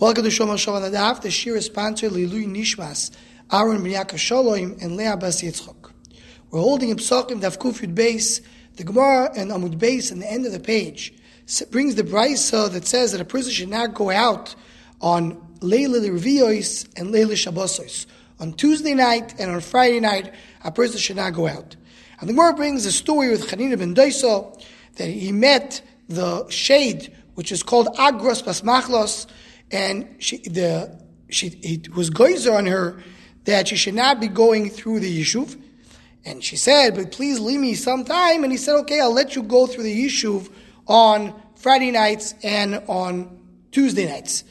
Welcome to Shomar Shalom Nadav. The Shir is sponsored Lilui Nishmas, Aaron Yaakov Shalom, and Leah Bas Yitzchok. We're holding in Psachim Daf Kufyud Beis, the Gemara and Amud Beis, in the end of the page, brings the brisa that says that a person should not go out on Leila Reviyos and Leila Shabbosos. On Tuesday night and on Friday night, a person should not go out. And the Gemara brings a story with Chanina ben Daiso that he met the shade, which is called Agros Basmachlos, and she, the, she, it was goizer on her that she should not be going through the yishuv. And she said, but please leave me some time. And he said, okay, I'll let you go through the yishuv on Friday nights and on Tuesday nights.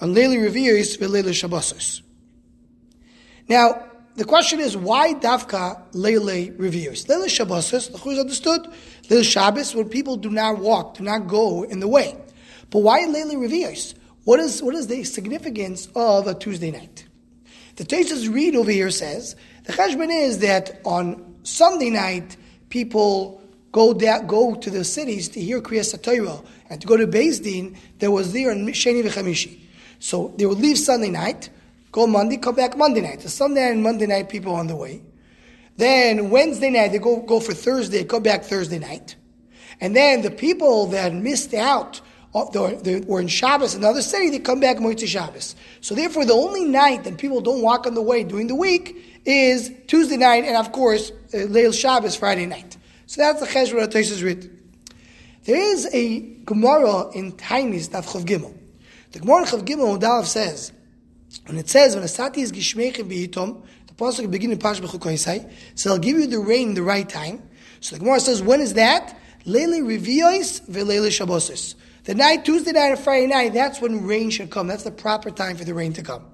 On Leili Revius, Leili Shabbosos. Now, the question is, why Davka Leili Revius? Leili Shabbosos, the Chuz understood. Leili Shabbos, when people do not walk, do not go in the way. But why Leili Revius? What is, what is the significance of a Tuesday night? The Tesis read over here says the cheshbon is that on Sunday night people go da- go to the cities to hear Kriyas Torah and to go to Beis Din that was there on Sheni v'Chamishi. So they would leave Sunday night, go Monday, come back Monday night. So Sunday and Monday night people on the way. Then Wednesday night they go go for Thursday, come back Thursday night, and then the people that missed out they were in Shabbos in another city, they come back Moitzi Shabbos. So therefore, the only night that people don't walk on the way during the week is Tuesday night, and of course, uh, Leil Shabbos, Friday night. So that's the Cheshbon Tosis writ. There is a Gemara in Tainis, Daf Chav Gimel. The Gemara Chav Gimel, Udalav says, and it says, when Asati is Gishmechim Behitom, the Pasuk beginning Pash Bechuk so I'll give you the rain the right time. So the Gemara says, when is that? Leili Reviois ve'Leili Shabbosis. The night, Tuesday night and Friday night, that's when rain should come. That's the proper time for the rain to come.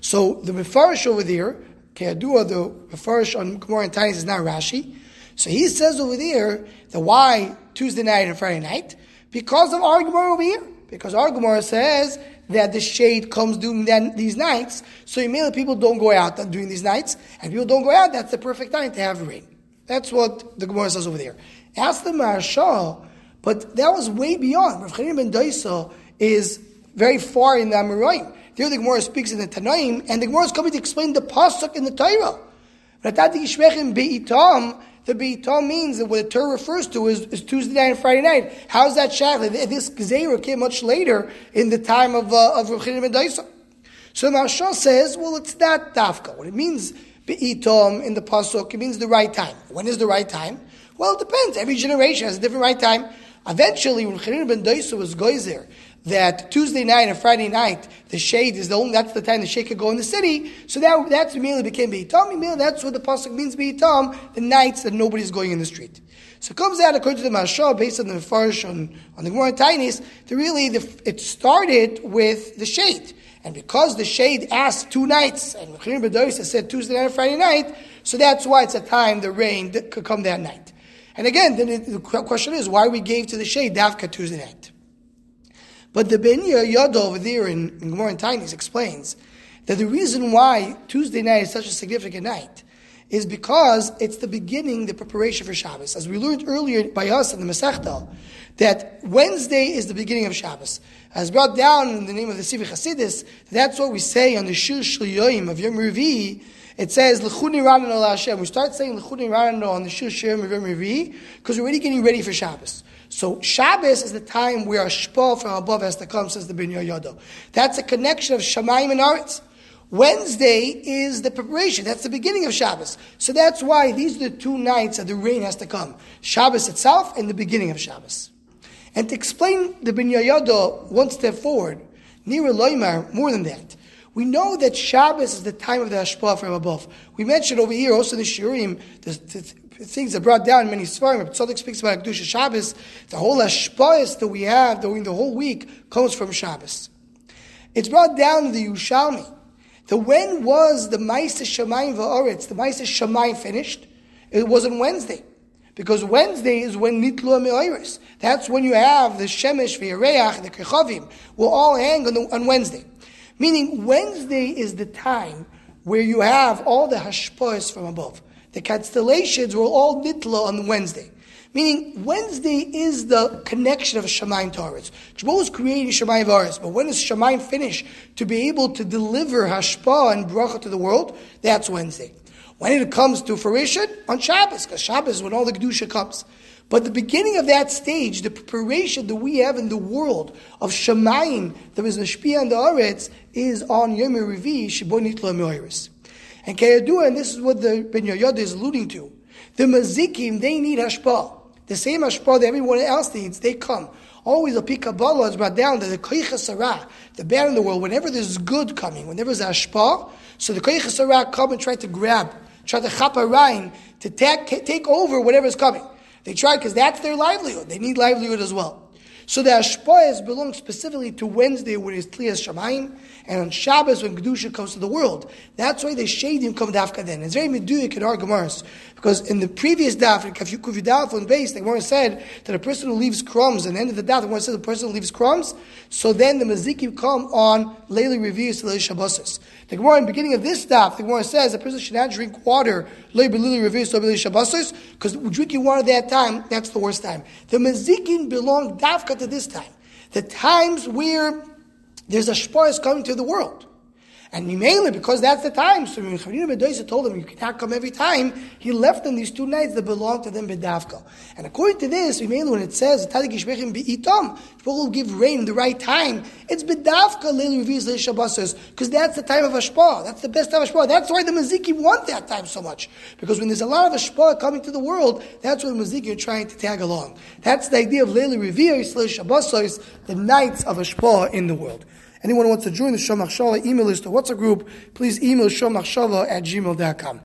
So the Mefarish over there, Keadua, the Mefarish on Gemara and Tainis is not Rashi. So he says over there that why Tuesday night and Friday night? Because of our Gemara over here. Because our Gemara says that the shade comes during then, these nights. So immediately people don't go out during these nights. And people don't go out, that's the perfect time to have rain. That's what the Gemara says over there. Ask the Maharsha, but that was way beyond. Rav Chanina ben Daisa is very far in the Amoraim. There the Gemara speaks in the Tanaim, and the Gemara is coming to explain the pasuk in the Torah. The Beitam means that what the Torah refers to is, is, Tuesday night and Friday night. How's that shaykhly? This Gzeira came much later in the time of, uh, of Rav Chanina ben Daisa. So Maharsha says, well, it's not Dafka. What it means, Beitam in the pasuk, it means the right time. When is the right time? Well, it depends. Every generation has a different right time. Eventually, when Chanina ben Daisa was goizer, that Tuesday night and Friday night, the shade is the only, that's the time the shade could go in the city. So that, that's immediately became Beitam. Immediately, that's what the Pasuk means Beitam, the nights that nobody's going in the street. So it comes out, according to the Mashal, based on the Mefarish on, on the Gemara Tainis, that really the, it started with the shade. And because the shade asked two nights, and ben Daisa said Tuesday night and Friday night, so that's why it's a time the rain could come that night. And again, then the question is why we gave to the shade Dafka Tuesday night. But the Ben Yod over there in, in Gemara and Tainis explains that the reason why Tuesday night is such a significant night is because it's the beginning, the preparation for Shabbos. As we learned earlier by us in the Masechta, that Wednesday is the beginning of Shabbos. As brought down in the name of the Sivi Chasidis, that's what we say on the Shir Shliyoim of Yom Revi, it says Lechuni Ranano Hashem. We start saying Lechuni Ranano on the Shir Shir Revi because we're already getting ready for Shabbos. So Shabbos is the time where a shpa from above has to come, says the Ben Yodo. That's a connection of Shemaim and Aretz. Wednesday is the preparation. That's the beginning of Shabbos. So that's why these are the two nights that the rain has to come. Shabbos itself and the beginning of Shabbos. And to explain the Ben Yodo one step forward, Nira Loimar, more than that. We know that Shabbos is the time of the Hashpah from above. We mentioned over here also in the Shiurim, the, the, things that brought down many Svarim. Tzadok speaks about Kedusha Shabbos. The whole Hashpahs that we have during the whole week comes from Shabbos. It's brought down in the Yerushalmi. The when was the Maisa Shemayim Va'aretz, the Maisa Shemayim finished? It was on Wednesday. Because Wednesday is when Nitlu Me'iris. That's when you have the Shemesh, the the Kechavim will all hang on, the, on Wednesday. Meaning Wednesday is the time where you have all the hashpahs from above. The constellations were all nitla on Wednesday. Meaning, Wednesday is the connection of Shemaim to Aretz. was creating Shemaim Aretz, but when does Shemaim finish to be able to deliver Hashpah and Bracha to the world? That's Wednesday. When it comes to fruition, on Shabbos, because Shabbos is when all the Kedusha comes. But the beginning of that stage, the preparation that we have in the world of Shemaim, that is Nashpia and the Aretz, is on Yom Revi, Shibonit Lo And Kayadua, and this is what the Ben Yoyada is alluding to, the Mazikim, they need Hashpah. The same hashpah that everyone else needs, they come. Always a pikabala is brought down to the koichasara, the bad in the world. Whenever there's good coming, whenever there's hashpah, so the koichasara come and try to grab, try to chapa to take, take over whatever's coming. They try because that's their livelihood. They need livelihood as well. So the Ashpoyas belong specifically to Wednesday when it's Tliyas Shamayim, and on Shabbos when Kedusha comes to the world. That's why the Shadim come to dafka then. It's very meduyik in our Gemaras, because in the previous daf, in Kufidaf on base, the Gemara said that a person who leaves crumbs, and the end of the daf, the Gemara said the person who leaves crumbs, so then the Mazikim come on Leili Reviews to Leili Shabbosis. The Gemara in the beginning of this daf, the Gemara says a person should not drink water, Leili Reviews to Leili Shabbosis, because drinking water at that time, that's the worst time. The Mazikim belong dafka to this time. The times where there's a shpar coming to the world. And mainly because that's the time. So when Chanina Bedoisa told him, you cannot come every time, he left them these two nights that belonged to them Bedavka. And according to this, mainly when it says, Tadik Ishbechim Be'itom, will give rain in the right time, it's Bedavka Leil Reviz Leil Shabbos, because that's the time of Ashpa. That's the best time of Ashpa. That's why the Maziki want that time so much. Because when there's a lot of Ashpa coming to the world, that's the Maziki are trying to tag along. That's the idea of Leil Reviz Leil Shabbos, the nights of Ashpa in the world. Anyone who wants to join the Shomach Shala email list or WhatsApp group, please email shomachshala at gmail.com.